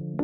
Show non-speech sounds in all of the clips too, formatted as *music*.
You're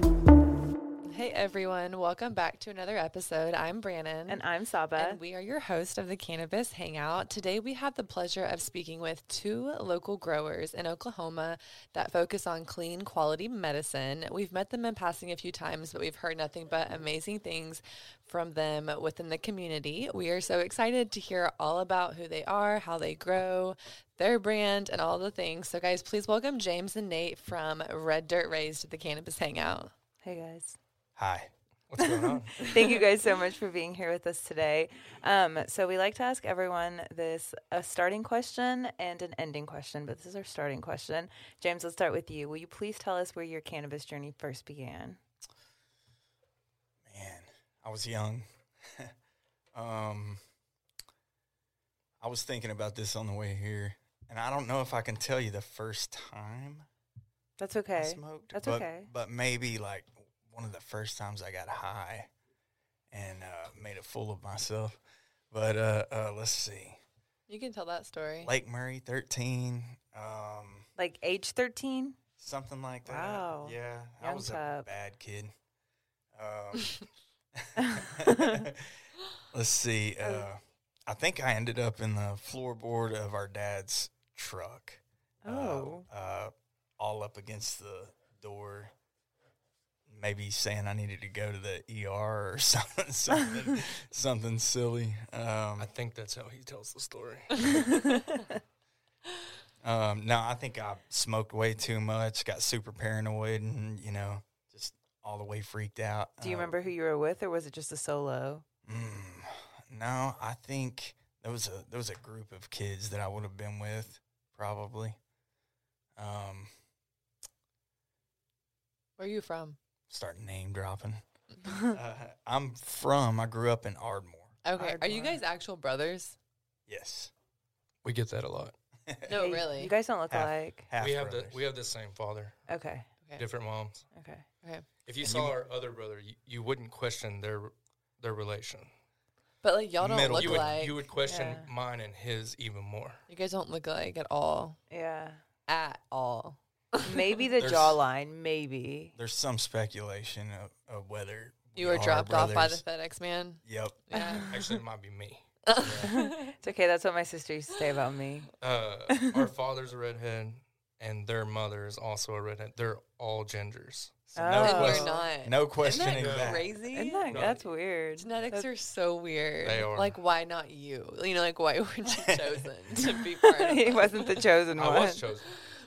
Hey everyone, welcome back to another episode. I'm Brannon. And I'm Saba. And we are your host of the Cannabis Hangout. Today we have the pleasure of speaking with two local growers in Oklahoma that focus on clean quality medicine. We've met them in passing a few times, but we've heard nothing but amazing things from them within the community. We are so excited to hear all about who they are, how they grow, their brand, and all the things. So guys, please welcome James and Nate from Red Dirt Raised to the Cannabis Hangout. Hey guys. Hi. What's going on? *laughs* Thank you guys so much for being here with us today. Um, so we like to ask everyone this a starting question and an ending question, but this is our starting question. James, let's start with you. Will you please tell us where your cannabis journey first began? Man, I was young. *laughs* um, I was thinking about this on the way here, and I don't know if I can tell you the first time That's I okay. smoked. That's but, okay. But maybe like one of the first times I got high and uh, made a fool of myself. But uh, uh, let's see. You can tell that story. Lake Murray, 13. Um, Like age 13? something like that. Wow. Yeah, I Young was a bad kid. Um, *laughs* *laughs* let's see. Uh, I think I ended up in the floorboard of our dad's truck. uh, Oh. uh, all up against the door. Maybe saying I needed to go to the ER or *laughs* something, something, *laughs* something silly. Um, I think that's how he tells the story. *laughs* Um, no, I think I smoked way too much, got super paranoid, and you know, just all the way freaked out. Do you Uh, remember who you were with, or was it just a solo? Mm, no, I think there was a there was a group of kids that I would have been with, probably. Um, Where are you from? Start name dropping. uh, I'm from. I grew up in Ardmore. Okay. Are you guys actual brothers? Yes. We get that a lot. No, Hey, really. You guys don't look Half. alike. Half we have the we have the same father, Okay. okay. different moms. Okay. okay. If you And saw you- our other brother, you, you wouldn't question their their relation. But like y'all don't Middle. look You would like you would question Yeah. mine and his even more. you guys don't look like at all. Yeah. At all. *laughs* Maybe the There's- jawline. Maybe. There's some speculation of, of whether You we were are dropped off by the brothers. FedEx man. Yep. Yeah. *laughs* Actually, it might be me. *laughs* It's okay. That's what my sister used to say about me. Uh, our father's a redhead, and their mother is also a redhead. They're all gingers. So Oh. no, and Well, you're question, not. no Isn't that that. crazy? Isn't that, No. that's weird. Genetics That's- are so weird. They are. Like, why not you? You know, like, why weren't you chosen to be part of he wasn't the chosen one. I one. was chosen.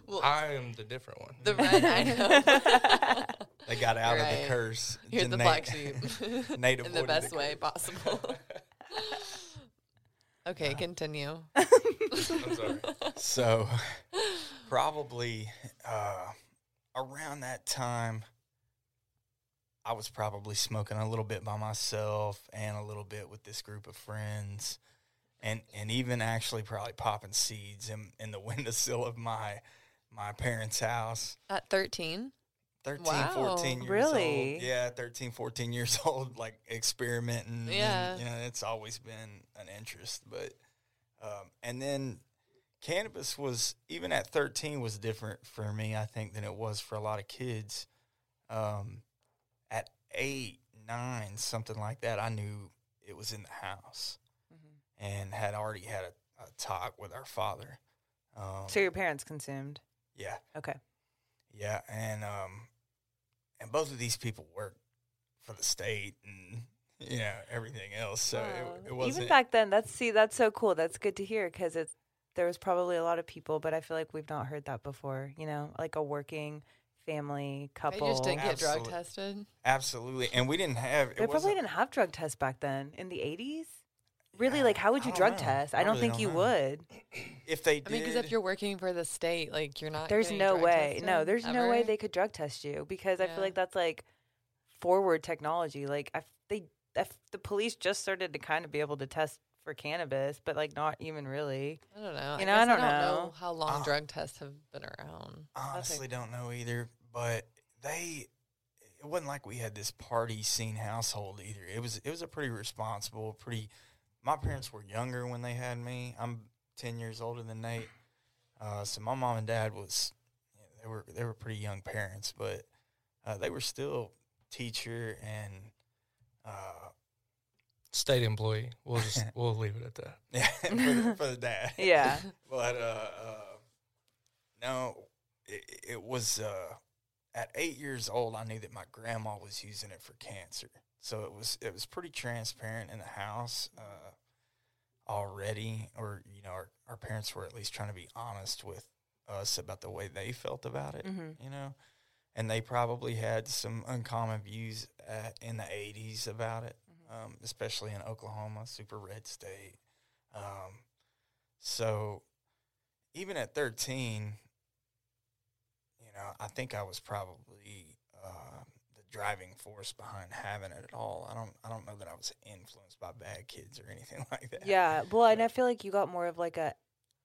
Well, I am the different one. the *laughs* red, I know. *laughs* They got out of the curse. You're the Nate- black sheep. *laughs* Nate in the best the way curse. possible. okay, continue. I'm sorry. So, probably uh, around that time, I was probably smoking a little bit by myself and a little bit with this group of friends, and and even actually probably popping seeds in in the windowsill of my my parents' house. At 13? 13, Wow. 14 years Really? old. Yeah, 13, 14 years *laughs* old, like experimenting. and, Yeah. you know, it's always been an interest. But, um, and then cannabis was, even at 13, was different for me, I think, than it was for a lot of kids. Um, at eight, nine, something like that, I knew it was in the house Mm-hmm. and had already had a, a talk with our father. Um, So your parents consumed. Yeah. Okay. Yeah, and um, and both of these people work for the state and you know everything else. So Wow. it, it wasn't Even back then, that's see, that's so cool. That's good to hear because it's there was probably a lot of people, but I feel like we've not heard that before. You know, like a working family They couple. just didn't get drug tested. Absolutely. And we didn't have it They probably didn't have drug tests back then in the 80s. Really, Yeah, like, how would you drug know. test? I I don't really think don't you know. would. if they I mean, because if you're working for the state, like you're not. There's no drug way. No, tested there's no way they could drug test you because I feel like that's like forward technology. Like, I, f- they, if the police just started to kind of be able to test for cannabis, but like not even really. I don't know. You know, I guess don't know. know. how long Uh, drug tests have been around. I honestly don't know either, but they it wasn't like we had this party scene household either. It was it was a pretty responsible, pretty my parents were younger when they had me. I'm 10 years older than Nate. Uh, so my mom and dad was they were they were pretty young parents, but uh, they were still teacher and uh, State employee. We'll just *laughs* we'll leave it at that. *laughs* yeah, for, the, for the dad. *laughs* Yeah. But uh, uh, no, it, it was uh, at eight years old. I knew that my grandma was using it for cancer, so it was it was pretty transparent in the house uh, already. Or you know, our, our parents were at least trying to be honest with us about the way they felt about it. Mhm. You know, and they probably had some uncommon views at, in the '80s about it, um, especially in Oklahoma, super red state. Um, so even at 13, you know, I think I was probably uh, the driving force behind having it at all. I don't, I don't know that I was influenced by bad kids or anything *laughs* like that. Yeah. Well, and I feel like you got more of like a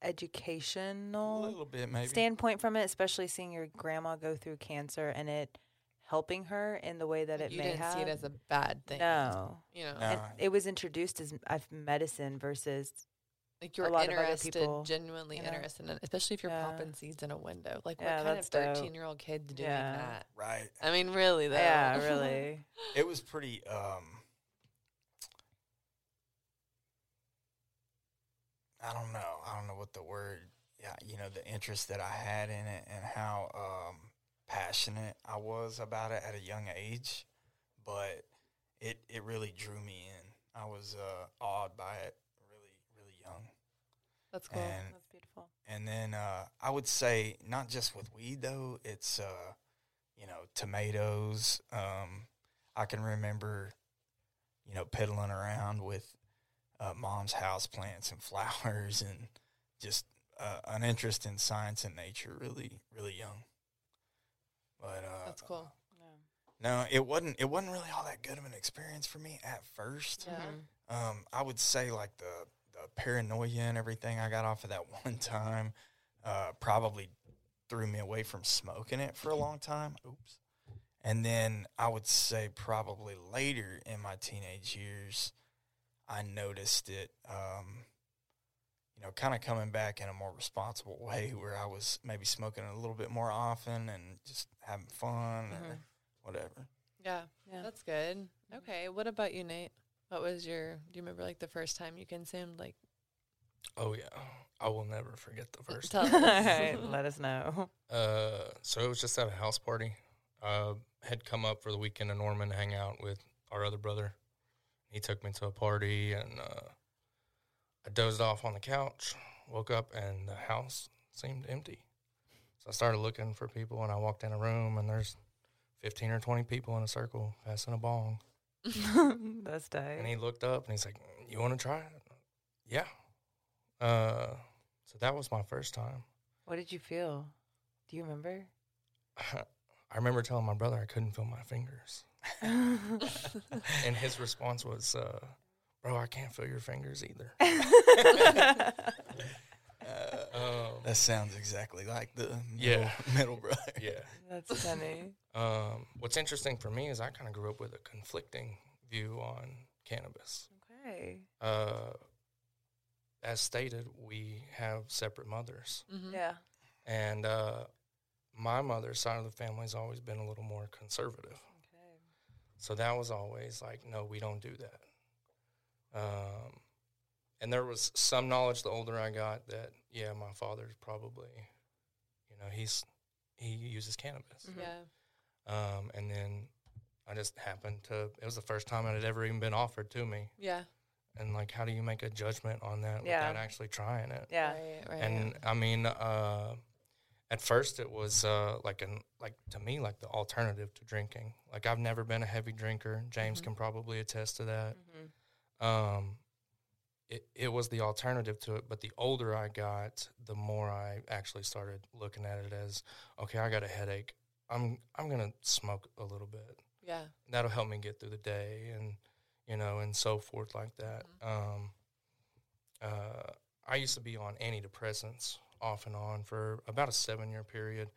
a educational little bit maybe. standpoint from it, especially seeing your grandma go through cancer and it helping her in the way that it you may didn't have. see it as a bad thing. no. You know, No. It was introduced as as medicine versus like you're lot of other interested, people, genuinely you know? interested in especially if you're Yeah. popping seeds in a window. Like, Yeah, what kind of 13 year old kid's doing Yeah. that? right. I mean, really, though. yeah, *laughs* really. It was pretty. Um, I don't know. I don't know what the word. Yeah, you know, the interest that I had in it and how um, passionate I was about it at a young age, but it it really drew me in. I was uh, awed by it really, really young. That's cool. And That's beautiful. and then uh, I would say not just with weed though. It's uh, you know tomatoes. Um, I can remember, you know, peddling around with uh, mom's house plants and *laughs* flowers and just uh, an interest in science and nature. Really, really young. But uh, That's cool. No, it wasn't. It wasn't really all that good of an experience for me at first. Yeah. Mhm. Um, I would say like the the paranoia and everything I got off of that *laughs* one time uh, probably threw me away from smoking it for a long time. Oops. And then I would say probably later in my teenage years, I noticed it. Um, you know, kind of coming back in a more responsible *laughs* way, where I was maybe smoking a little bit more often and just having fun or Mhm. whatever. Yeah, Yeah. that's good. Okay, what about you, Nate? What was your? Do you remember like the first time you consumed like? Oh yeah, I will never forget the first. Tell All us. right, *laughs* *laughs* let us know. Uh, so it was just at a house party. Uh, had come up for the weekend in Norman to hang out with our other brother. He took me to a party, and uh, I dozed off on the couch. Woke up, and the house seemed empty. So I started looking for people, and I walked in a room, and there's fifteen or twenty people in a circle passing a bong. *laughs* That's day. And he looked up, and he's like, "You want to try it?" Yeah. Uh, so that was my first time. What did you feel? Do you remember? *laughs* I remember telling my brother I couldn't feel my fingers. *laughs* and his response was, uh, "Bro, I can't feel your fingers either." That sounds exactly like the middle, Yeah. *laughs* middle brother. *laughs* yeah. That's funny. Um, what's interesting for me is I kind of grew up with a conflicting view on cannabis. Okay. Uh, as stated, we have separate mothers, Mhm. Yeah. and uh, my mother's side of the family has always been a little more conservative. Okay. So that was always like, no, we don't do that. Um, and there was some knowledge the older I got that, yeah, my father's probably, you know, he's he uses cannabis. Mhm. Yeah. Um, and then I just happened to. It was the first time it had ever even been offered to me. Yeah. And like, how do you make a judgment on that Yeah. without actually trying it? Yeah. Right. Right. And I mean, uh, at first it was uh, like an like to me like the alternative to drinking. Like I've never been a heavy drinker. James Mhm. can probably attest to that. Mhm. Um, it it was the alternative to it. But the older I got, the more I actually started looking at it as okay. I got a headache. I'm I'm gonna smoke a little bit. Yeah. That'll help me get through the day, and you know, and so forth like that. Um, uh, I used to be on antidepressants off and on for about a seven year period.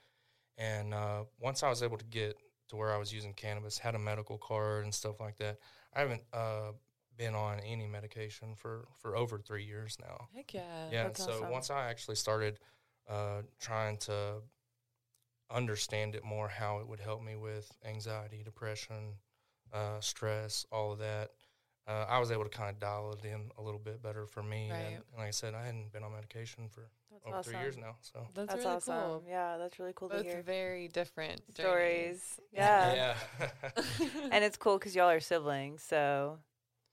And uh, once I was able to get to where I was using cannabis, had a medical card and stuff like that, I haven't uh, been on any medication for, for over three years now. Heck yeah. yeah. that's So awesome. once I actually started uh, trying to understand it more, how it would help me with anxiety, depression, uh, stress, all of that. Uh, I was able to kind of dial it in a little bit better for me. Right. And, and like I said, I hadn't been on medication for That's over awesome. three years now. So That's, That's really awesome. cool. Yeah, that's really cool to hear. very different Stories. journeys. Yeah. *laughs* yeah. *laughs* *laughs* and it's cool because y'all are siblings, so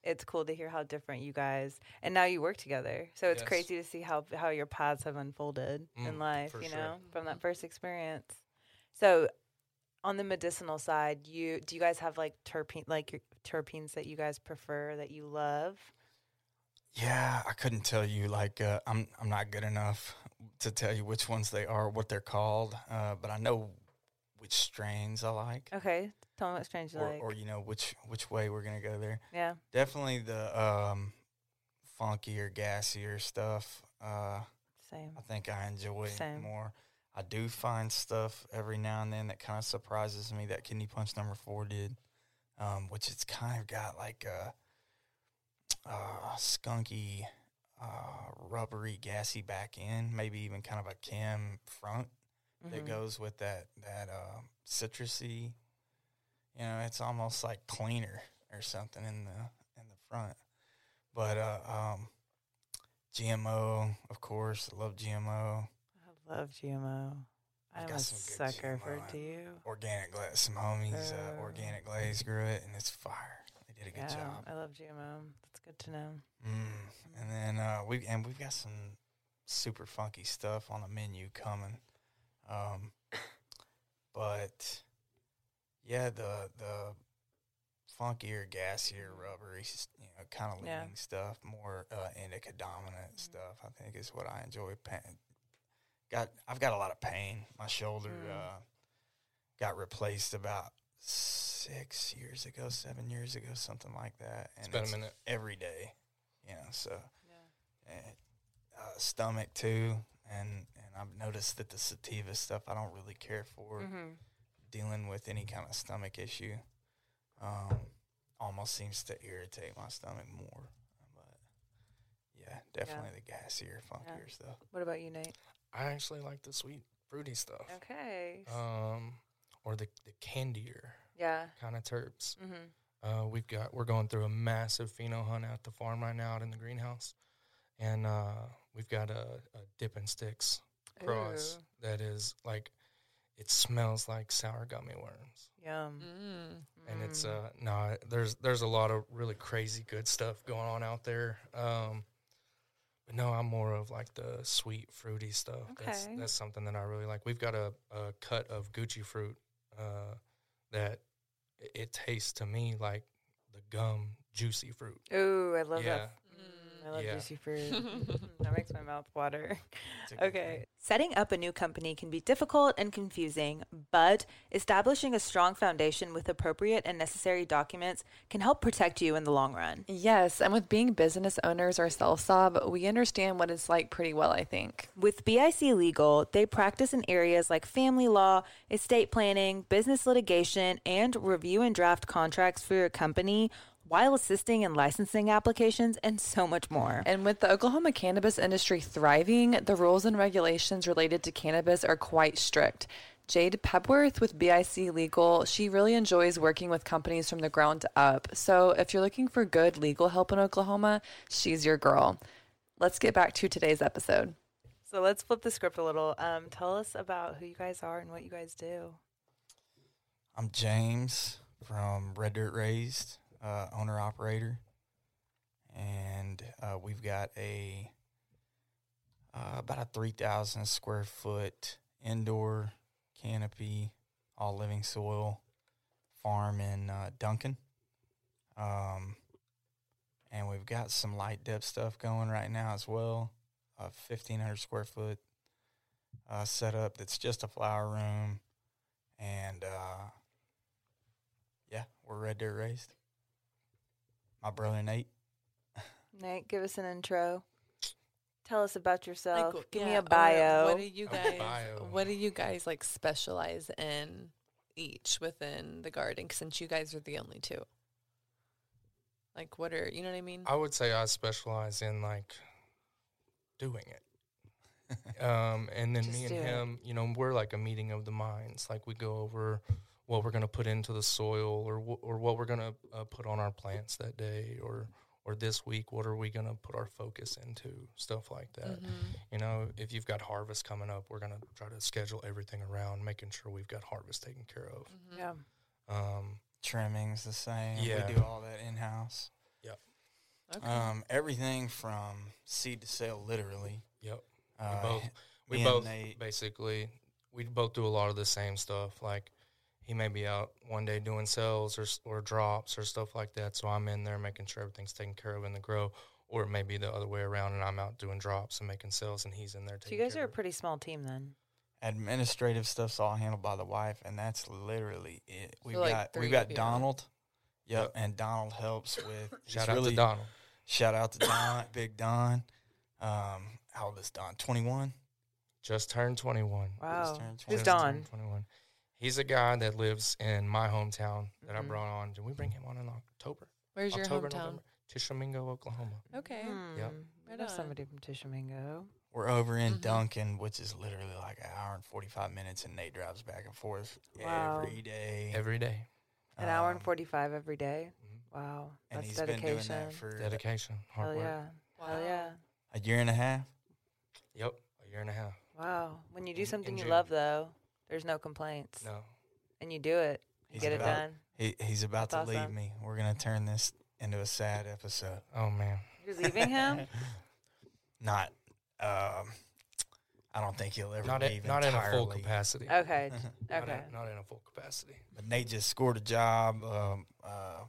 it's cool to hear how different you guys and now you work together. So it's Yes. crazy to see how how your paths have unfolded in Mm, life. for You sure. know, from that first experience. So, on the medicinal side, you do you guys have like terpene like your terpenes that you guys prefer that you love? Yeah, I couldn't tell you. Like, uh, I'm I'm not good enough to tell you which ones they are, what they're called. Uh, but I know which strains I like, Okay, tell me what strange you or, like. or you know which which way we're gonna go there. yeah, Definitely the um, funkier, gassier stuff. Uh, same. I think I enjoy Same. more. I do find stuff every now and then that kind of surprises me. That kidney punch number four did, um, which it's kind of got like a, uh skunky, uh, rubbery, gassy back end, maybe even kind of a chem front that Mhm. goes with that that uh, citrusy. You know, it's almost like cleaner or something in the in the front. But uh, um, GMO, of course, I love GMO. I love GMO. I'm a sucker for GMO it. Do you? Organic glaze, some homies, Uh. organic glaze grew it, and it's fire. They did a good yeah, job. I love GMO. That's good to know. Mm. And then uh, we and we've got some super funky stuff on the menu coming. Um, *coughs* but yeah, the the funkier, gassier, rubbery, you know, kind of Yeah. leaning stuff, more uh, indica dominant stuff. I think is what I enjoy. Pain. Got I've got a lot of pain. My shoulder Mm. uh, got replaced about six years ago, seven years ago, something like that. And It's been a minute. every day, you know. So Yeah. and, uh, stomach too, and and I've noticed that the sativa stuff I don't really care for Mm-hmm. Dealing with any kind of stomach issue. Um, almost seems to irritate my stomach more, but yeah, definitely the gassier, funkier stuff. What about you, Nate? I actually like the sweet, fruity stuff. Okay. Um, or the the candier yeah. kind of terps. Mm-hmm. Uh, we've got we're going through a massive pheno hunt at the farm right now out in the greenhouse, and uh, we've got a, a dip and sticks cross that is like it smells like sour gummy worms, Yum. Mm. and it's Mm. uh no there's there's a lot of really crazy good stuff going on out there. Um, but no, I'm more of like the sweet fruity stuff. That's Okay. that's something that I really like. We've got a, a cut of Gucci fruit uh, that it, it tastes to me like the gum juicy fruit. Ooh, I love yeah. that. Mm, I love Yeah. juicy fruit. *laughs* *laughs* that makes my mouth water. It's a good Okay. thing. Setting up a new company can be difficult and confusing, but establishing a strong foundation with appropriate and necessary documents can help protect you in the long run. Yes, and with being business owners ourselves, Sob, we understand what it's like pretty well, I think. With BIC Legal, they practice in areas like family law, estate planning, business litigation, and review and draft contracts for your company while assisting in licensing applications and so much more. And with the Oklahoma cannabis industry thriving, the rules and regulations related to cannabis are quite strict. Jade Pepworth with BIC Legal, she really enjoys working with companies from the ground up. So if you're looking for good legal help in Oklahoma, she's your girl. Let's get back to today's episode. So let's flip the script a little. Um, tell us about who you guys are and what you guys do. I'm James from Red Dirt Raised, uh, owner operator, and uh, we've got a uh, about a three thousand square foot indoor canopy, all living soil farm in uh, Duncan. Um, and we've got some light dep stuff going right now as well. A 1,500 square foot uh, setup that's just a flower room. And uh, yeah, we're red dirt raised. My brother Nate. Nate, give us an intro. Tell us about yourself. Like, give me a or bio. What do you guys? What do you guys like specialize in each within the garden? Since you guys are the only two. Like, what are you know what I mean? I would say I specialize in like doing it. *laughs* um, and then Just me and do it. him, you know, we're like a meeting of the minds. Like we go over what we're going to put into the soil, or wh- or what we're going to uh, put on our plants that day, or or this week, what are we going to put our focus into? Stuff like that. Mhm. You know, if you've got harvest coming up, we're going to try to schedule everything around making sure we've got harvest taken care of. Mhm. yeah. Um, Trimmings the same. Yeah. We do all that in house. yep Okay. Um, everything from seed to sale, literally. yep. Uh, both- We both Nate- basically we both do a lot of the same stuff. Like he may be out one day doing sales or or drops or stuff like that. So I'm in there making sure everything's taken care of in the grow. Or it may be the other way around, and I'm out doing drops and making sales, and he's in there So you guys are a pretty small team then. administrative stuff's all handled by the wife, and that's literally it. We've like, got three we've got of you. Donald. Yep, Yep. and Donald helps *laughs* with. he's Shout out really, to Donald. Shout out to *coughs* Don, Big Don. Um, how old is Don? Twenty one. Just turned 21. Wow. turned Who's 21. Just Don? turned 21. He's a guy that lives in my hometown that I Mhm. brought on. Did we bring him on in October? Where's your October, hometown? November? Tishomingo, Oklahoma. Okay. Yep. Hmm. I Right know somebody from Tishomingo. We're over in Mhm. Duncan, which is literally like an hour and forty five minutes, and Nate drives back and forth Wow. every day. Every day. An hour and Um, 45 every day. Mhm. Wow. And That's he's dedication. been doing that for Dedication, hard Hell work. yeah. Wow. Hell yeah. a year and a half. Yep, a year and a half. Wow. When you do something in you love, though, there's no complaints. No, And you do it. You He's get it done. He, he's about That's to leave me. We're gonna turn this into a sad episode. oh man. You're leaving him? *laughs* Not. Um, I don't think he'll ever not leave in, not in a full capacity. Okay. capacity. *laughs* Not, Okay. not in a full capacity. But Nate just scored a job um, uh,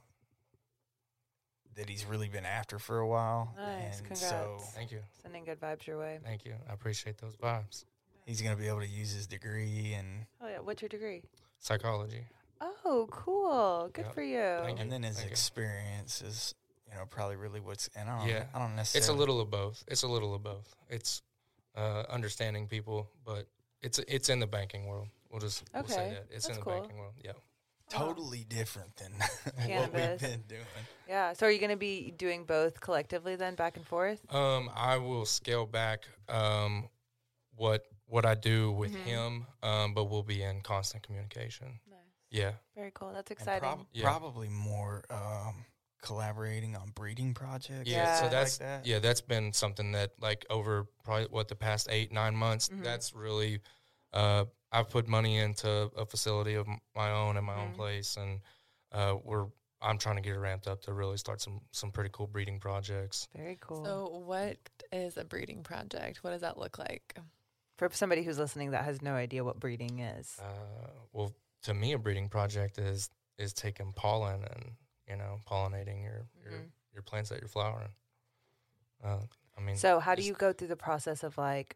that he's really been after for a while. Nice, and congrats. so Thank you, Sending good vibes your way. thank you. I appreciate those vibes. He's going to be able to use his degree and Oh, yeah. What's your degree? Psychology. Oh, cool. Good Yep. for you. Thank you. and then his thank you. experience is you know probably really what's and I don't Yeah. I don't necessarily It's a little of both. It's a little of both. It's uh, understanding people, but it's it's in the banking world. We'll just we'll say that it's that's in the cool. banking world. Yeah. totally different than *laughs* what we've been doing. Yeah. So are you going to be doing both collectively then, back and forth? Um, I will scale back um, what what I do with Mhm. him, um, but we'll be in constant communication. Nice. Yeah. Very cool. That's exciting. prob- Yeah. Probably more um, collaborating on breeding projects. Yeah, Yeah. so that's like that. yeah, that's been something that like over probably what the past eight nine months. Mhm. That's really uh, I've put money into a facility of my own in my Mhm. own place, and uh, we're I'm trying to get it ramped up to really start some some pretty cool breeding projects. Very cool. So, what is a breeding project? What does that look like? For somebody who's listening that has no idea what breeding is. Uh, well, to me, a breeding project is is taking pollen and you know pollinating your your, Mhm. your plants that you're flowering. Uh, I mean, So how do you go through the process of like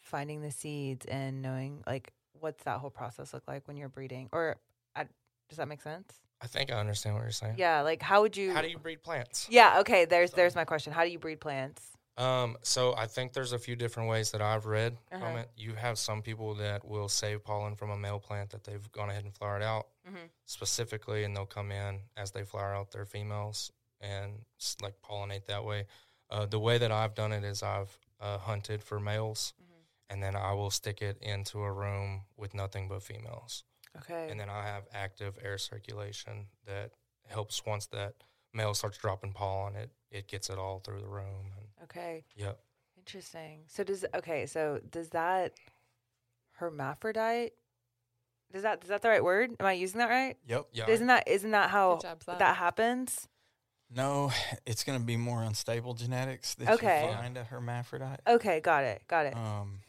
finding the seeds and knowing like what's that whole process look like when you're breeding? Or I, does that make sense? I think I understand what you're saying. Yeah, like how would you How do you breed plants? Yeah, okay, there's So- there's my question. How do you breed plants? Um, so I think there's a few different ways that I've read from Uh-huh. it. You have some people that will save pollen from a male plant that they've gone ahead and flowered out Mhm. specifically, and they'll come in as they flower out their females and like pollinate that way. Uh, the way that I've done it is I've uh, hunted for males, Mhm. and then I will stick it into a room with nothing but females, Okay. and then I have active air circulation that helps once that male starts dropping pollen, it it gets it all through the room. And okay. yep. Interesting. So does okay, so does that hermaphrodite does that is that the right word? Am I using that right? Yep. Yeah, Isn't that isn't that how job, that happens? No, it's going to be more unstable genetics that Okay. you find a hermaphrodite. Okay, got it. Got it. Um,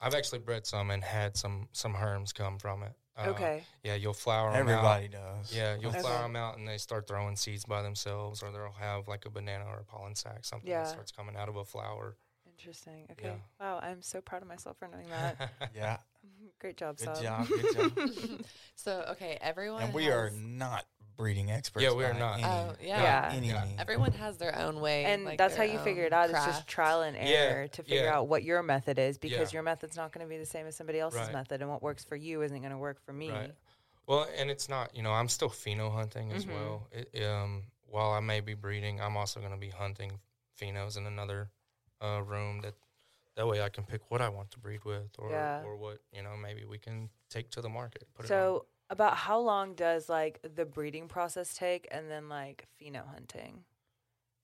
I've actually bred some and had some some herms come from it. Uh, okay. Yeah, you'll flower 'em Everybody out. does. Yeah, you'll Okay. flower them out and they start throwing seeds by themselves, or they'll have like a banana or a pollen sac, something Yeah. that starts coming out of a flower. Interesting. Okay. Yeah. Wow. I'm so proud of myself for knowing that. *laughs* Yeah. *laughs* Great job, Good Sal. job. Good job. *laughs* so okay, everyone and we are not breeding experts. Yeah, we are not. Any, Oh, yeah. Yeah. Any Yeah. means. everyone has their own way, And like, that's how you figure it out. It's just trial and Yeah, error to figure yeah. out what your method is because Yeah. your method's not going to be the same as somebody else's Right. method, and what works for you isn't going to work for me. Right. Well, and it's not, you know, I'm still pheno hunting as Mhm. well. It, um, while I may be breeding, I'm also going to be hunting phenos in another uh, room. That that way I can pick what I want to breed with, or Yeah. or what you know maybe we can take to the market. Put it. So, about how long does like the breeding process take, and then like pheno hunting,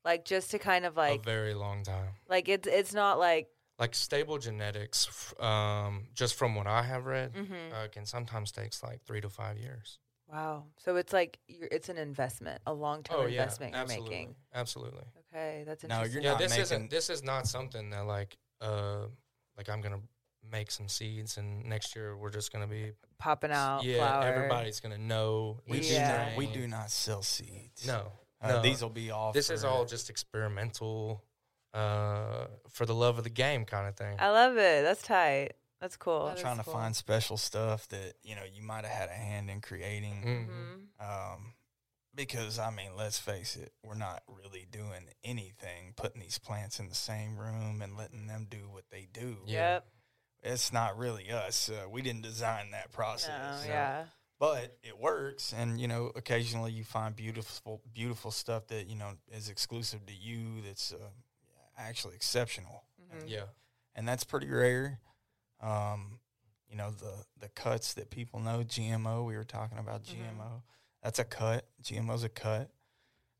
like just to kind of like a very long time. like it's it's not like Like stable genetics, um, just from what I have read, mhm. uh, can sometimes takes like three to five years. wow. So it's like you're, it's an investment, a long term oh yeah, investment you're absolutely, making. absolutely. Okay, that's No, you're interesting. yeah, not this making- isn't this is not something that like uh like I'm gonna make some seeds and next year we're just gonna be popping out. yeah flower. everybody's gonna know We, each do Yeah. not, we do not sell seeds. no Uh, no. These will be all. this is all just experimental uh for the love of the game kind of thing I love it. That's tight. That's cool. That is trying to cool. find special stuff that you know you might have had a hand in creating. Mhm. Mhm. Um, because I mean, let's face it, we're not really doing anything putting these plants in the same room and letting them do what they do. Yeah. Yep. It's not really us. Uh, we didn't design that No, process. yeah. but it works and you know occasionally you find beautiful beautiful stuff that you know is exclusive to you that's uh, actually exceptional Mhm. yeah and that's pretty rare um, you know the the cuts that people know gmo we were talking about gmo that's a cut gmo's a cut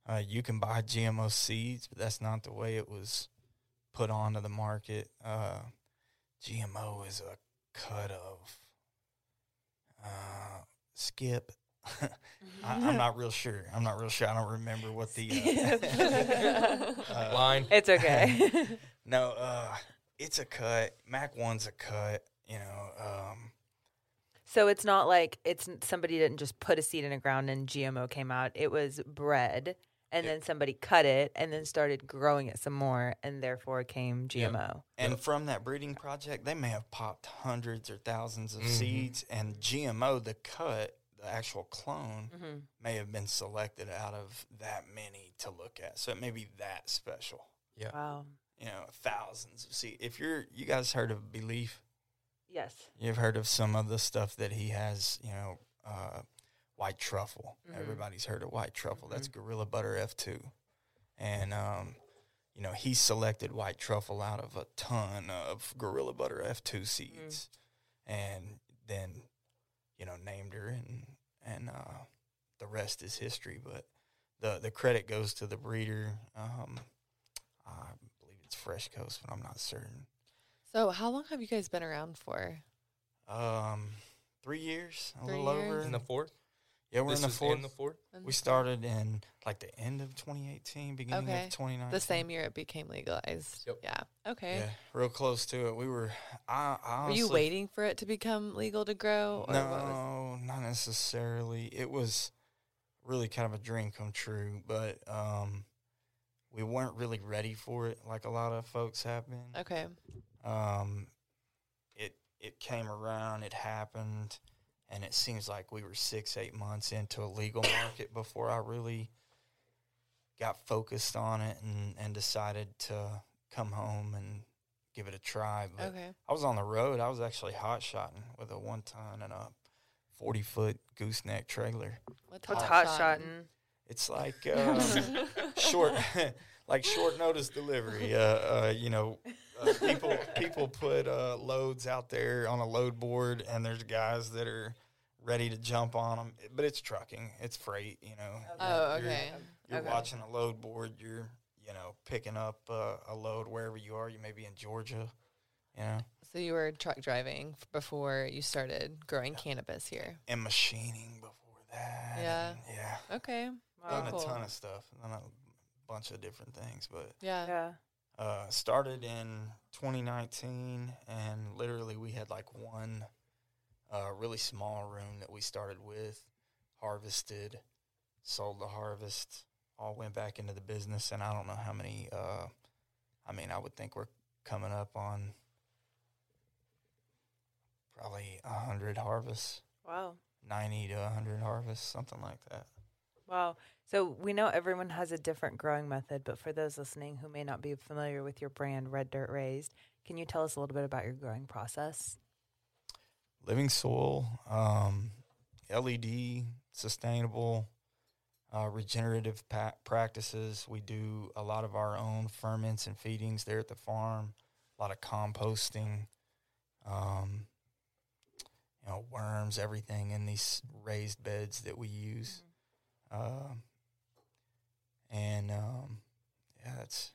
uh, you can buy gmo seeds but that's not the way it was put onto the market uh, gmo is a cut of uh, skip *laughs* I, I'm not real sure. I'm not real sure. I don't remember what the uh, *laughs* uh, line It's okay. *laughs* No, uh, it's a cut. Mac one's a cut. You know, um, so it's not like it's somebody didn't just put a seed in the ground and GMO came out. It was bred and Yeah. then somebody cut it and then started growing it some more and therefore came Yeah. GMO. and Yep. from that breeding project, they may have popped hundreds or thousands of Mhm. seeds. And GMO, the cut, the actual clone, Mm-hmm. may have been selected out of that many to look at. So it may be that special. yeah Wow. You know, thousands of seeds. If you're, you guys heard of Beleaf? Yes. You've heard of some of the stuff that he has, you know, uh, white truffle. Mhm. Everybody's heard of white truffle. That's Gorilla Butter F2. And, um, you know, he selected white truffle out of a ton of Gorilla Butter F2 seeds and then, you know, named her and, and uh, the rest is history. But the, the credit goes to the breeder. Um, I believe it's Fresh Coast, but I'm not certain. So, how long have you guys been around for? Um, three years, a Three little years? over. in the fourth yeah, we're this in the fourth. in the fourth we started in like the end of 2018, beginning Okay. of 2019. the same year it became legalized. Yep. Yeah. Okay. Yeah, real close to it. We were. I, I Were you waiting for it to become legal to grow, or No, what was? not necessarily. It was really kind of a dream come true, but um, we weren't really ready for it, like a lot of folks have been. Okay. um, it it came around, it happened, and it seems like we were six eight months into a legal market before I really got focused on it and and decided to come home and give it a try. But Okay. I was on the road. I was actually hot shotting with a one ton and a forty foot gooseneck trailer. What's, What's hot hot shotting? shotting? It's like um, *laughs* short, *laughs* like short notice delivery. Uh, uh, you know, uh, people people put uh, loads out there on a load board, and there's guys that are ready to jump on them. But it's trucking, it's freight. You know. Oh, You're- okay. You're, Okay. watching a load board. You're you know picking up uh, a load wherever you are. You may be in Georgia. You know, So you were truck driving before you started growing cannabis here. and machining before that. Yeah. and yeah. Okay. Wow. Done cool. a ton of stuff. Done a bunch of different things, but Yeah. Yeah. Uh, started in 2019, and literally we had like one uh, really small room that we started with, harvested, sold the harvest, all went back into the business, and I don't know how many. Uh, I mean, I would think we're coming up on probably a hundred harvests, Wow. ninety to a hundred harvests, something like that. Wow. So we know everyone has a different growing method, but for those listening who may not be familiar with your brand, Red Dirt Raised, can you tell us a little bit about your growing process? living soil, um, LED, sustainable, uh, regenerative pa- practices. We do a lot of our own ferments and feedings there at the farm. A lot of composting, um, you know, worms, everything in these raised beds that we use. Uh, and um, yeah, that's,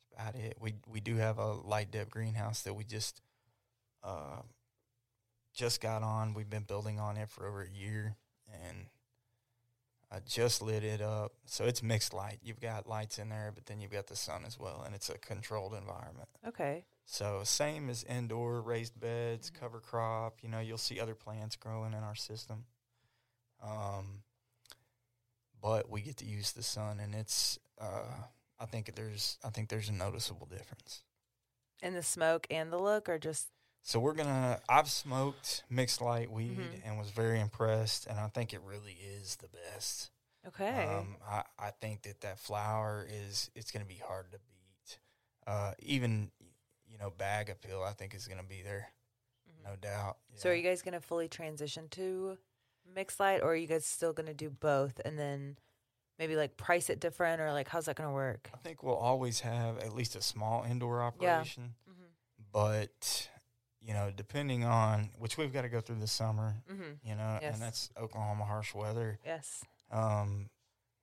that's about it. We we do have a light dep greenhouse that we just uh, just got on. We've been building on it for over a year, and I just lit it up. So it's mixed light. You've got lights in there, but then you've got the sun as well, and it's a controlled environment. Okay. So same as indoor raised beds, cover crop. You know, you'll see other plants growing in our system. Um, but we get to use the sun, and it's. Uh, I think there's. I think there's a noticeable difference. In the smoke and the look, or just So we're gonna. I've smoked mixed light weed Mhm. and was very impressed, and I think it really is the best. okay? Um, I I think that that flower is it's gonna be hard to beat. Uh, even you know bag appeal, I think is gonna be there, Mhm. no doubt. So are you guys going to fully transition to mixed light, or are you guys still going to do both, and then maybe like price it different, or like how's that going to work? I think we'll always have at least a small indoor operation, Mm-hmm. but you know, depending on which we've got to go through the summer, Mm-hmm. you know, Yes. and that's Oklahoma harsh weather. Yes. Um,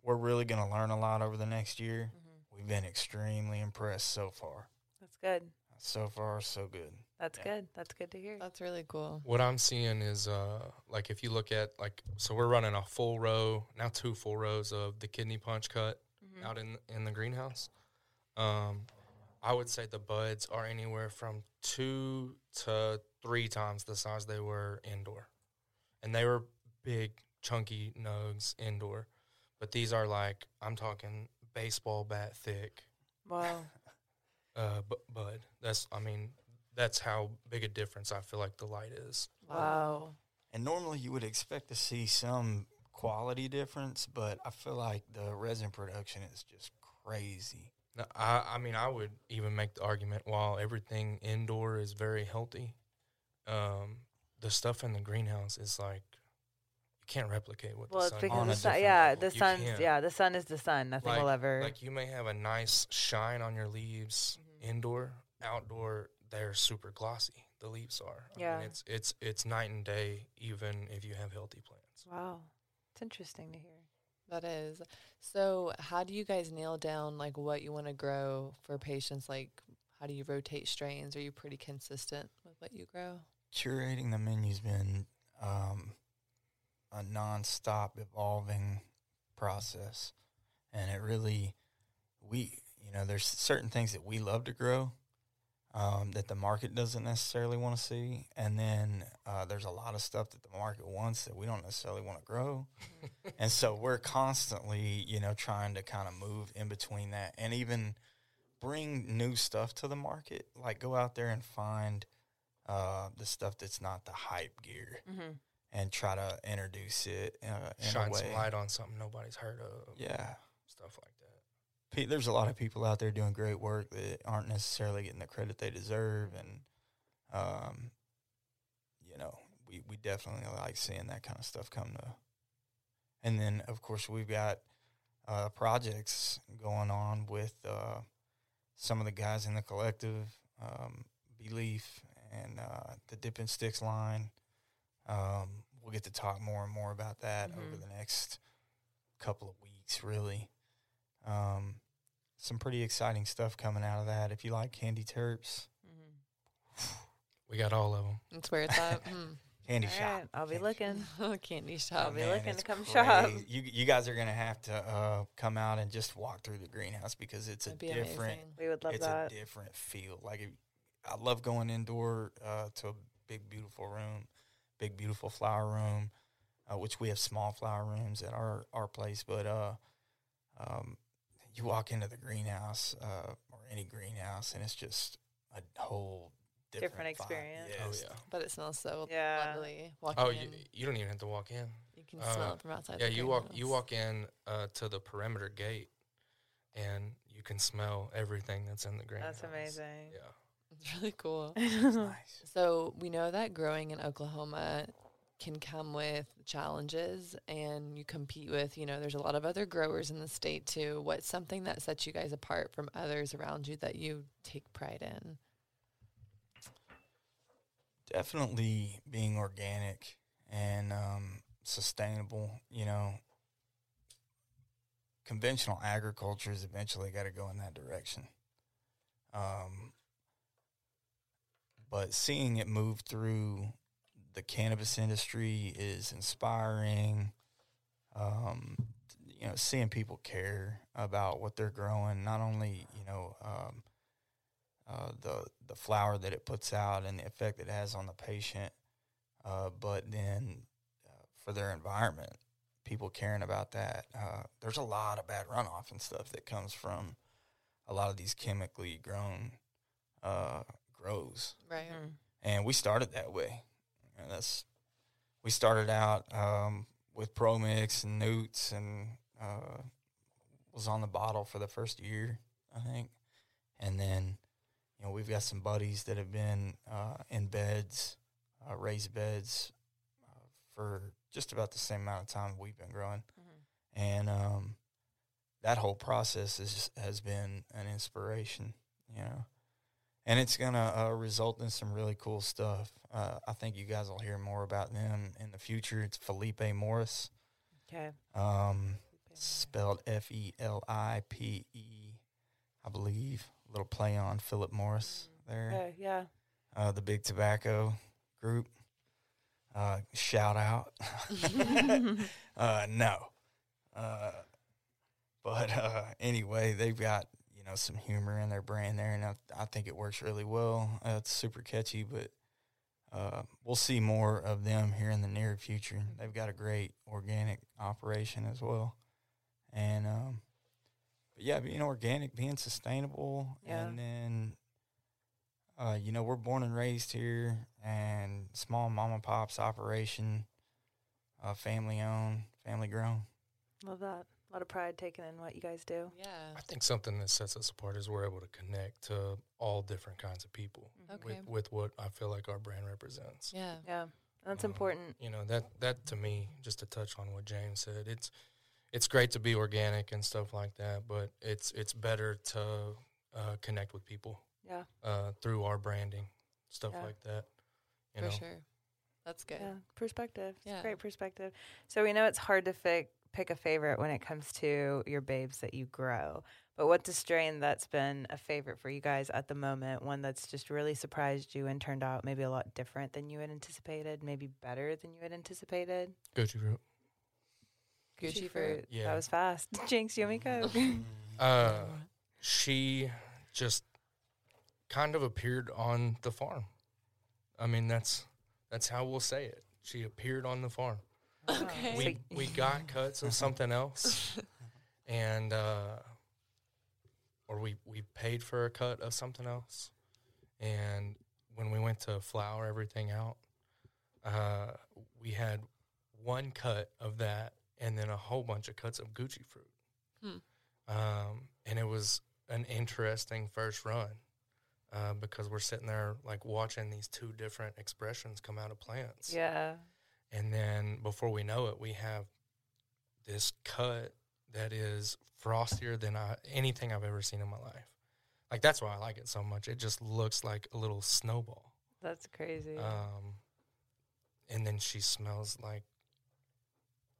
we're really going to learn a lot over the next year. Mm-hmm. We've been extremely impressed so far. That's good. So far, so good. That's Yeah. good. That's good to hear. That's really cool. What I'm seeing is uh like if you look at like so we're running a full row now two full rows of the kidney punch cut Mhm. out in in the greenhouse. Um, I would say the buds are anywhere from two to three times the size they were indoor, and they were big chunky nugs indoor, but these are like I'm talking baseball bat thick Wow. uh bu- bud. That's I mean that's how big a difference I feel like the light is. Wow. And normally you would expect to see some quality difference, but I feel like the resin production is just crazy. No, I, I mean, I would even make the argument while everything indoor is very healthy, um, the stuff in the greenhouse is like you can't replicate what Well, the it's sun. because on the a sun, yeah, level. the You yeah, the sun is the sun. Nothing will ever. like you may have a nice shine on your leaves Mhm. indoor, outdoor they're super glossy. The leaves are. I Yeah. mean, it's it's it's night and day, even if you have healthy plants. wow, it's interesting to hear. That is. So, how do you guys nail down like what you want to grow for patients? Like, how do you rotate strains? Are you pretty consistent with what you grow? Curating the menu's been um, a nonstop evolving process, and it really we you know there's certain things that we love to grow um, that the market doesn't necessarily want to see, and then uh, there's a lot of stuff that the market wants that we don't necessarily want to grow, *laughs* and so we're constantly you know trying to kind of move in between that, and even bring new stuff to the market. Like go out there and find uh, the stuff that's not the hype gear Mm-hmm. and try to introduce it uh, in Shine some light on something nobody's heard of. Yeah, stuff like there's a lot of people out there doing great work that aren't necessarily getting the credit they deserve, and um, you know, we we definitely like seeing that kind of stuff come to. And then, of course, we've got uh, projects going on with uh, some of the guys in the collective, um, Beleaf and uh, the Dipping Sticks line. Um, we'll get to talk more and more about that over Mhm. the next couple of weeks, really. Um, some pretty exciting stuff coming out of that. If you like candy terps, Mm-hmm. We got all of them. That's where it's at. Hmm. *laughs* Candy All shop. right, I'll be Candy looking. *laughs* Candy shop. I'll shop. be Man, looking to come shop. You you guys are gonna have to uh, come out and just walk through the greenhouse because it's a That'd be different amazing. We would love it's that. a different feel. Like if, I love going indoor uh, to a big beautiful room, big beautiful flower room, uh, which we have small flower rooms at our our place. But uh, um, you walk into the greenhouse uh, or any greenhouse, and it's just a whole different, Different vibe. experience. Yeah, Oh yeah. But it smells so Yeah. lovely. Walking Oh, in, you, you don't even have to walk in. you can uh, smell it from outside. Yeah, the you walk you walk in uh, to the perimeter gate, and you can smell everything that's in the greenhouse. That's amazing. Yeah. *laughs* It's really cool. it's *laughs* nice. So we know that growing in Oklahoma can come with challenges and you compete with, you know, there's a lot of other growers in the state too. What's something that sets you guys apart from others around you that you take pride in? definitely being organic and um, sustainable. You know, conventional agriculture has eventually got to go in that direction. Um, but seeing it move through the cannabis industry is inspiring. Um, you know, seeing people care about what they're growing, not only you know um, uh, the the flower that it puts out and the effect it has on the patient, uh, but then uh, for their environment, people caring about that. Uh, there's a lot of bad runoff and stuff that comes from a lot of these chemically grown uh, grows, Right. Mhm. and we started that way. And that's we started out um, with Pro Mix and nutes and uh, was on the bottle for the first year, I think, and then you know we've got some buddies that have been uh, in beds, uh, raised beds, uh, for just about the same amount of time we've been growing, Mhm. and um, that whole process is, has been an inspiration, you know. And it's gonna uh, result in some really cool stuff. Uh, I think you guys will hear more about them in the future. It's Felipe Morris, Okay. um, spelled F E L I P E, I believe. A little play on Philip Morris there. Okay, yeah. Uh, the Big Tobacco Group. Uh, shout out. *laughs* *laughs* uh, no. Uh, but uh, anyway, they've got you know some humor in their brand there, and I, I think it works really well. Uh, it's super catchy, but uh, we'll see more of them here in the near future. They've got a great organic operation as well, and um, but yeah, being organic, being sustainable, Yeah. and then uh, you know we're born and raised here, and small mom and pop's operation, uh, family owned, family grown. Love that. A lot of pride taken in what you guys do. Yeah. I think something that sets us apart is we're able to connect to all different kinds of people Okay. with, with what I feel like our brand represents. Yeah. Yeah. That's Um, important. You know that that to me, just to touch on what James said, it's it's great to be organic and stuff like that, but it's it's better to uh, connect with people Yeah. uh, through our branding, stuff Yeah. like that. You For know, sure. That's good. Yeah. Perspective. It's Yeah. Great perspective. So we know it's hard to pick pick a favorite when it comes to your babes that you grow. But what's a strain that's been a favorite for you guys at the moment? One that's just really surprised you and turned out maybe a lot different than you had anticipated, maybe better than you had anticipated? Gucci fruit. Gucci fruit. Yeah. That was fast. *laughs* Jinx, yummy coke. *laughs* Uh, she just kind of appeared on the farm. I mean, that's that's how we'll say it. She appeared on the farm. Okay. We we got cuts of something else, *laughs* and uh, or we we paid for a cut of something else, and when we went to flower everything out, uh, we had one cut of that, and then a whole bunch of cuts of Gucci fruit. Hmm. Um, and it was an interesting first run uh, because we're sitting there like watching these two different expressions come out of plants. yeah. And then before we know it, we have this cut that is frostier than I, anything I've ever seen in my life. Like that's why I like it so much. It just looks like a little snowball. That's crazy. Um, and then she smells like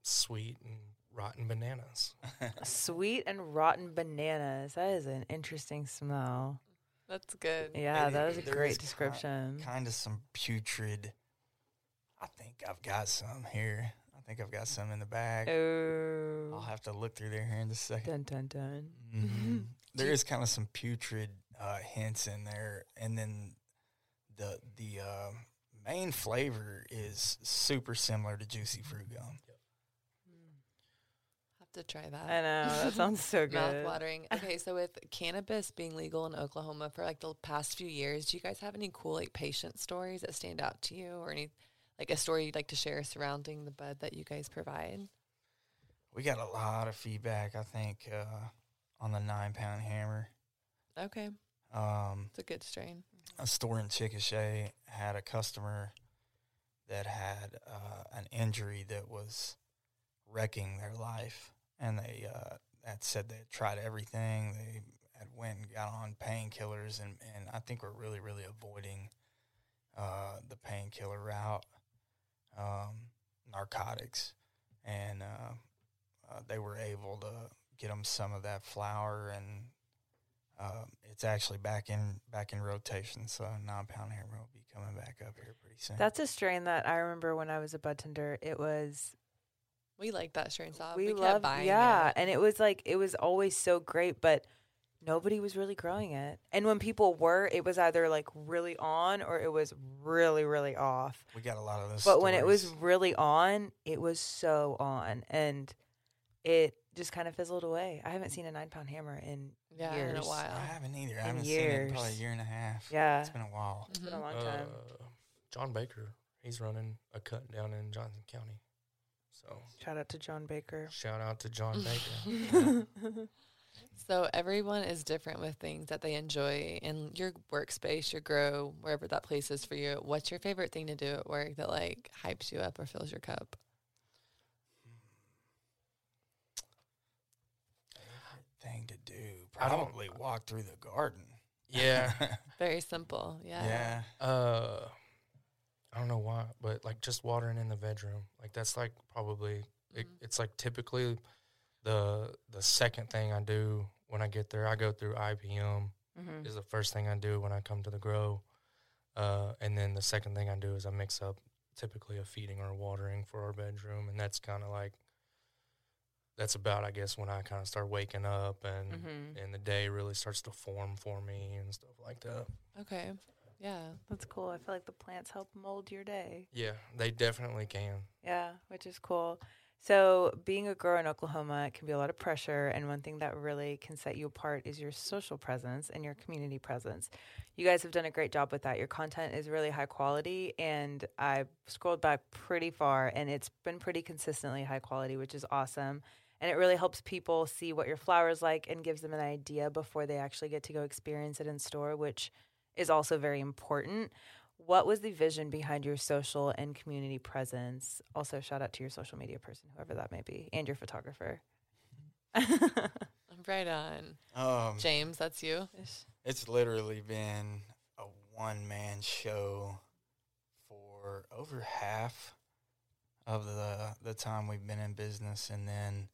sweet and rotten bananas. *laughs* Sweet and rotten bananas. That is an interesting smell. That's good. Yeah, It- that is a great is description. kind of some putrid. I think I've got some here. I think I've got some in the bag. Oh. I'll have to look through there here in a second. Dun dun dun. Mhm. *laughs* There is kind of some putrid uh, hints in there, and then the the uh, main flavor is super similar to juicy fruit gum. Have to try that. I know that *laughs* sounds so good. Mouth watering. *laughs* Okay, so with cannabis being legal in Oklahoma for like the past few years, do you guys have any cool like patient stories that stand out to you, or any like a story you'd like to share surrounding the bud that you guys provide? We got a lot of feedback, I think, uh, on the nine pound hammer. Okay, Um, it's a good strain. a store in Chickasha had a customer that had uh, an injury that was wrecking their life, and they uh, had said they had tried everything. They had went and got on painkillers, and and I think we're really really avoiding uh, the painkiller route, um, narcotics, and uh, uh, they were able to get them some of that flower and um, it's actually back in back in rotation, so nine pound hammer will be coming back up here pretty soon. That's a strain that I remember when I was a bud tender. It was We like that strain, so we, we, kept love yeah, it. and it was like it was always so great, but nobody was really growing it. And when people were, it was either like really on or it was really really off. we got a lot of those. But when it was really on, it was so on, and it just kind of fizzled away. I haven't seen a nine pound hammer in Yeah, in a years. while. I haven't either. I haven't seen it in probably a year and a half. Yeah, it's been a while. it's been a long time. Uh, John Baker, he's running a cut down in Johnson County. So Shout out to John Baker. shout out to John *laughs* Baker. *laughs* So everyone is different with things that they enjoy in your workspace, your grow, wherever that place is for you. What's your favorite thing to do at work that like hypes you up or fills your cup? Thing to do, I probably walk through the garden. Yeah. *laughs* Very simple. Yeah. yeah. Uh, I don't know why, but like just watering in the bedroom, like that's like probably it, Mhm. it's like typically the the second thing I do when I get there. I go through IPM hmm is the first thing I do when I come to the grow, uh, and then the second thing I do is I mix up typically a feeding or a watering for our bedroom, and that's kind of like that's about I guess when I kind of start waking up and hmm and the day really starts to form for me and stuff like that. Okay. Yeah. That's cool. I feel like the plants help mold your day. Yeah, they definitely can. Yeah, which is cool. So, being a girl in Oklahoma can be a lot of pressure, and one thing that really can set you apart is your social presence and your community presence. You guys have done a great job with that. Your content is really high quality, and I scrolled back pretty far, and it's been pretty consistently high quality, which is awesome. And it really helps people see what your flower is like and gives them an idea before they actually get to go experience it in store, which is also very important. What was the vision behind your social and community presence? Also, shout out to your social media person, whoever that may be, and your photographer. I'm Right on. Um, James, that's you. it's literally been a one man show for over half of the the time we've been in business, and then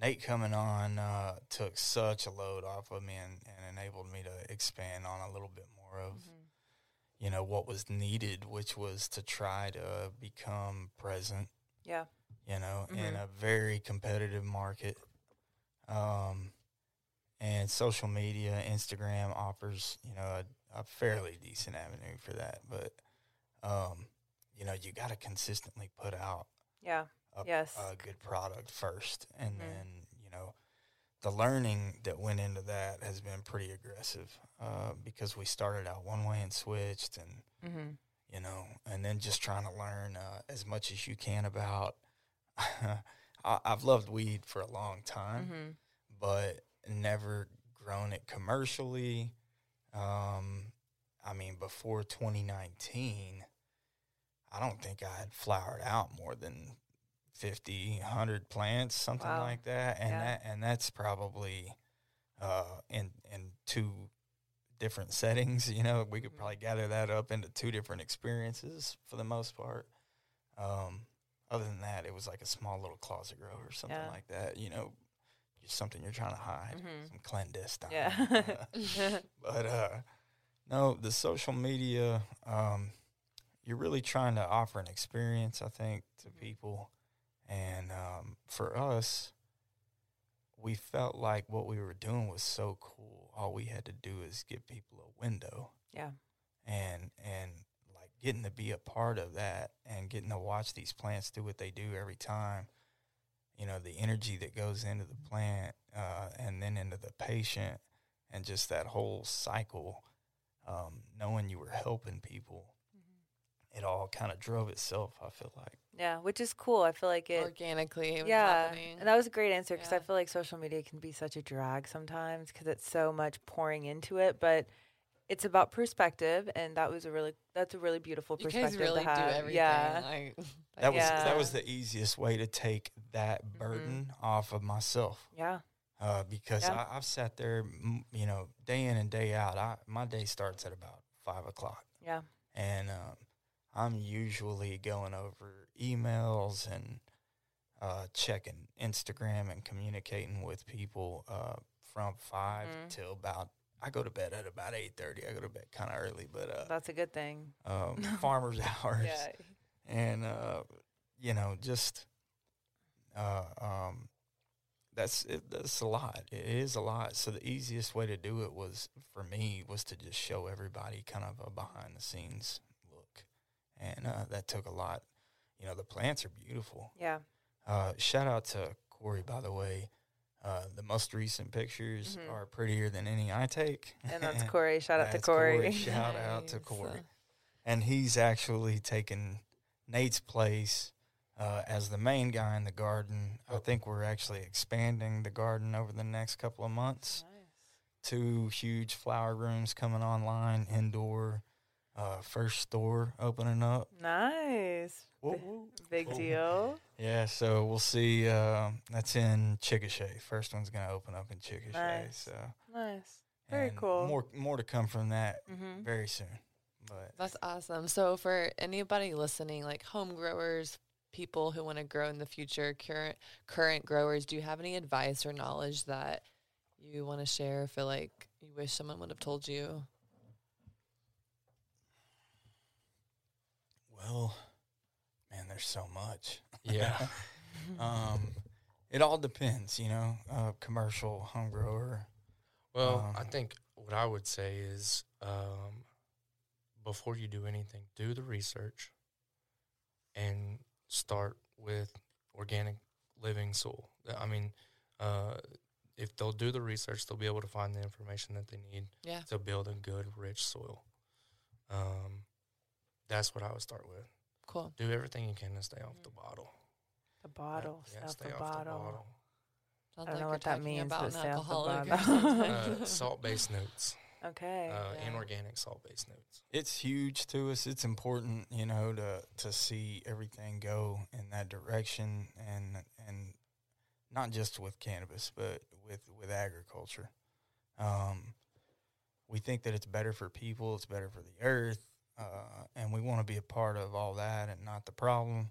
Nate coming on uh, took such a load off of me and, and enabled me to expand on a little bit more of you know what was needed, which was to try to become present Yeah. you know, in Mhm. a very competitive market. Um, and social media, Instagram offers, you know, a, a fairly decent avenue for that. But, um, you know, you got to consistently put out Yeah. a, Yes. a good product first. And Mhm. then, the learning that went into that has been pretty aggressive uh, because we started out one way and switched and, Mm-hmm. you know, and then just trying to learn uh, as much as you can about. *laughs* I, I've loved weed for a long time, Mm-hmm. but never grown it commercially. Um, I mean, before 2019, I don't think I had flowered out more than 50, 100 plants, something Wow. like that, and Yeah. that and that's probably uh, in in two different settings. You know, we could Mhm. probably gather that up into two different experiences for the most part. Um, other than that, it was like a small little closet grow or something Yeah. like that. You know, just something you're trying to hide, Mhm. some clandestine. Yeah. *laughs* *laughs* but uh, no, the social media, um, you're really trying to offer an experience, I think, to people. And um, for us, we felt like what we were doing was so cool. All we had to do is give people a window Yeah. and and like getting to be a part of that and getting to watch these plants do what they do every time you know the energy that goes into the plant uh, and then into the patient and just that whole cycle um, knowing you were helping people it all kind of drove itself i feel like Yeah, which is cool. I feel like it. Organically, it was yeah, happening. and that was a great answer because I feel like social media can be such a drag sometimes because it's so much pouring into it, but it's about perspective, and that was a really that's a really beautiful you perspective guys really to have. do everything. Yeah, I, *laughs* I that was Yeah. that was the easiest way to take that burden off of myself yeah, uh, because Yeah. I, I've sat there, you know, day in and day out. I, my day starts at about five o'clock, yeah, and um, I'm usually going over emails and uh, checking Instagram and communicating with people uh, from 5 Mhm. till about. I go to bed at about eight thirty. I go to bed kind of early, but uh, that's a good thing. um, *laughs* farmers *laughs* hours Yeah, and uh, you know, just uh, um, that's it, that's a lot. It is a lot. So the easiest way to do it was for me was to just show everybody kind of a behind the scenes and uh, that took a lot. You know, the plants are beautiful. yeah, Uh, shout out to Corey, by the way. Uh, the most recent pictures Mhm. are prettier than any I take. and that's *laughs* Corey. Shout out to That's Corey. Shout out to Corey and he's actually taken Nate's place uh, as the main guy in the garden. I think we're actually expanding the garden over the next couple of months. Two huge flower rooms coming online, indoor. Uh, first store opening up. Nice, Whoa, Bi- whoa. big Cool. deal. Yeah, so we'll see. Uh, that's in Chickasha. First one's gonna open up in Chickasha. Nice. So Nice, Very and cool. More more to come from that mm-hmm. very soon. But That's awesome. So for anybody listening, like home growers, people who want to grow in the future, current current growers, do you have any advice or knowledge that you want to share? or Feel like you wish someone would have told you. Well, man, there's so much. Yeah. *laughs* um, it all depends, you know. Uh, commercial home grower. Well, I Um, think what I would say is um, before you do anything, do the research and start with organic living soil. I mean, uh, if they'll do the research, they'll be able to find the information that they need Yeah. to build a good, rich soil. Um, that's what I would start with. Cool. Do everything you can to stay off the bottle. The bottle, Yeah, stop stay the off bottle. Sounds don't like know what that means, about but an stay off the alcoholic bottle. *laughs* Uh, salt-based notes, Okay. uh, Yeah. inorganic salt-based notes. It's huge to us. It's important, you know, to to see everything go in that direction, and and not just with cannabis, but with with agriculture. Um, we think that it's better for people. It's better for the earth, uh, and we want to be a part of all that and not the problem.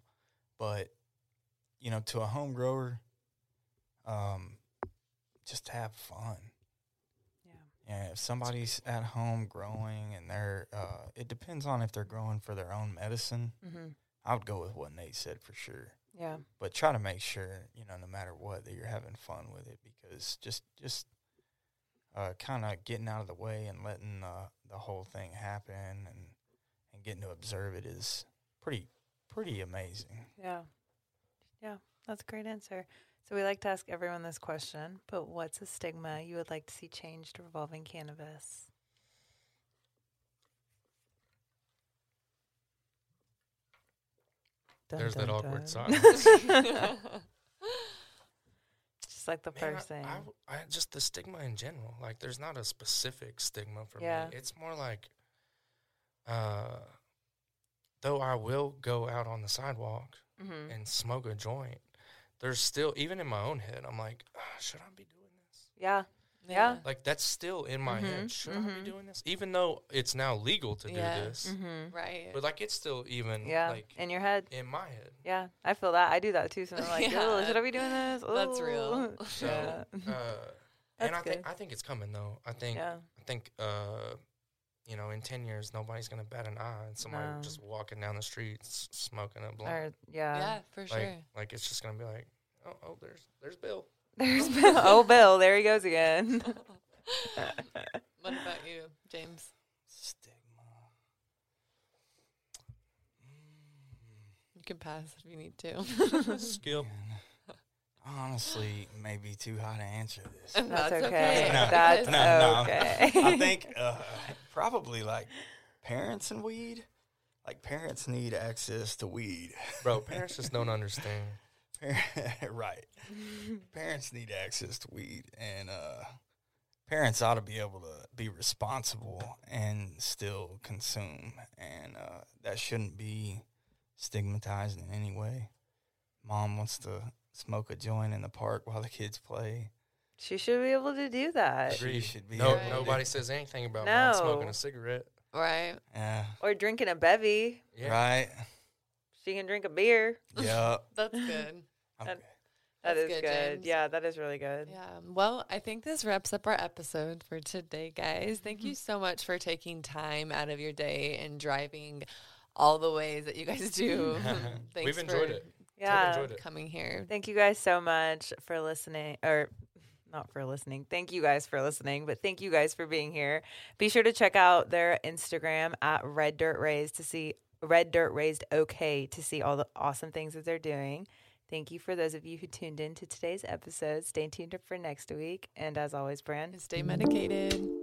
But you know, to a home grower, um, just have fun. yeah. Yeah, if somebody's at home growing and they're, uh, it depends on if they're growing for their own medicine. Mm-hmm. I would go with what Nate said for sure, Yeah. but try to make sure you know no matter what that you're having fun with it because just just uh, kind of getting out of the way and letting the the whole thing happen and and getting to observe it is pretty pretty amazing. Yeah. Yeah. That's a great answer. So we like to ask everyone this question, but what's a stigma you would like to see changed revolving cannabis? Dun, There's that dun, awkward dun. silence. *laughs* Just like the Man, first I- thing. I, w- I just the stigma in general. Like, there's not a specific stigma for Yeah. me. It's more like, uh, though I will go out on the sidewalk mm-hmm. and smoke a joint. There's still, even in my own head, I'm like, ah, should I be doing this? Yeah. Yeah. Like that's still in my Mhm, head. Should I mhm. be doing this? Even though it's now legal to Yeah. do this, Mm-hmm. Right. but like it's still even Yeah. like In your head. in my head. Yeah. I feel that. I do that too. So I'm *laughs* like, oh, Yeah. should I be doing this? That's real. So, Yeah. uh, *laughs* and That's I think. I think it's coming though. I think yeah. I think uh, you know, in ten years, nobody's gonna bat an eye, and somebody No. just walking down the street s- smoking a blunt. Or yeah. yeah, for like, sure. like it's just gonna be like, oh, oh, there's there's Bill. *laughs* There's Bill. oh Bill, there he goes again. *laughs* *laughs* What about you, James? Stigma. You can pass if you need to. Skip. Man, Honestly, maybe too high to answer this. That's, That's okay. okay. No, That's no, no. okay. I think uh, probably like parents and weed. Like parents need access to weed. Bro, parents just don't understand. *laughs* right. parents need access to weed, and uh, parents ought to be able to be responsible and still consume, and uh, that shouldn't be stigmatized in any way. Mom wants to smoke a joint in the park while the kids play. she should be able to do that. She should be. No, able to nobody says anything about mom smoking a cigarette. right. Yeah. Or drinking a bevy. Yeah. Right. She can drink a beer. Yeah. *laughs* That's good. Okay. That That's is good, good. Yeah, that is really good. Yeah. Well, I think this wraps up our episode for today, guys. Thank mm-hmm. you so much for taking time out of your day and driving all the ways that you guys do. *laughs* *laughs* Thanks We've enjoyed for it. Yeah. enjoyed it. coming here. Thank you guys so much for listening or not for listening. Thank you guys for listening, but thank you guys for being here. Be sure to check out their Instagram at Red Dirt Raised to see Red Dirt Raised OK to see all the awesome things that they're doing. Thank you for those of you who tuned in to today's episode. Stay tuned for next week. And as always, Brand, Stay medicated.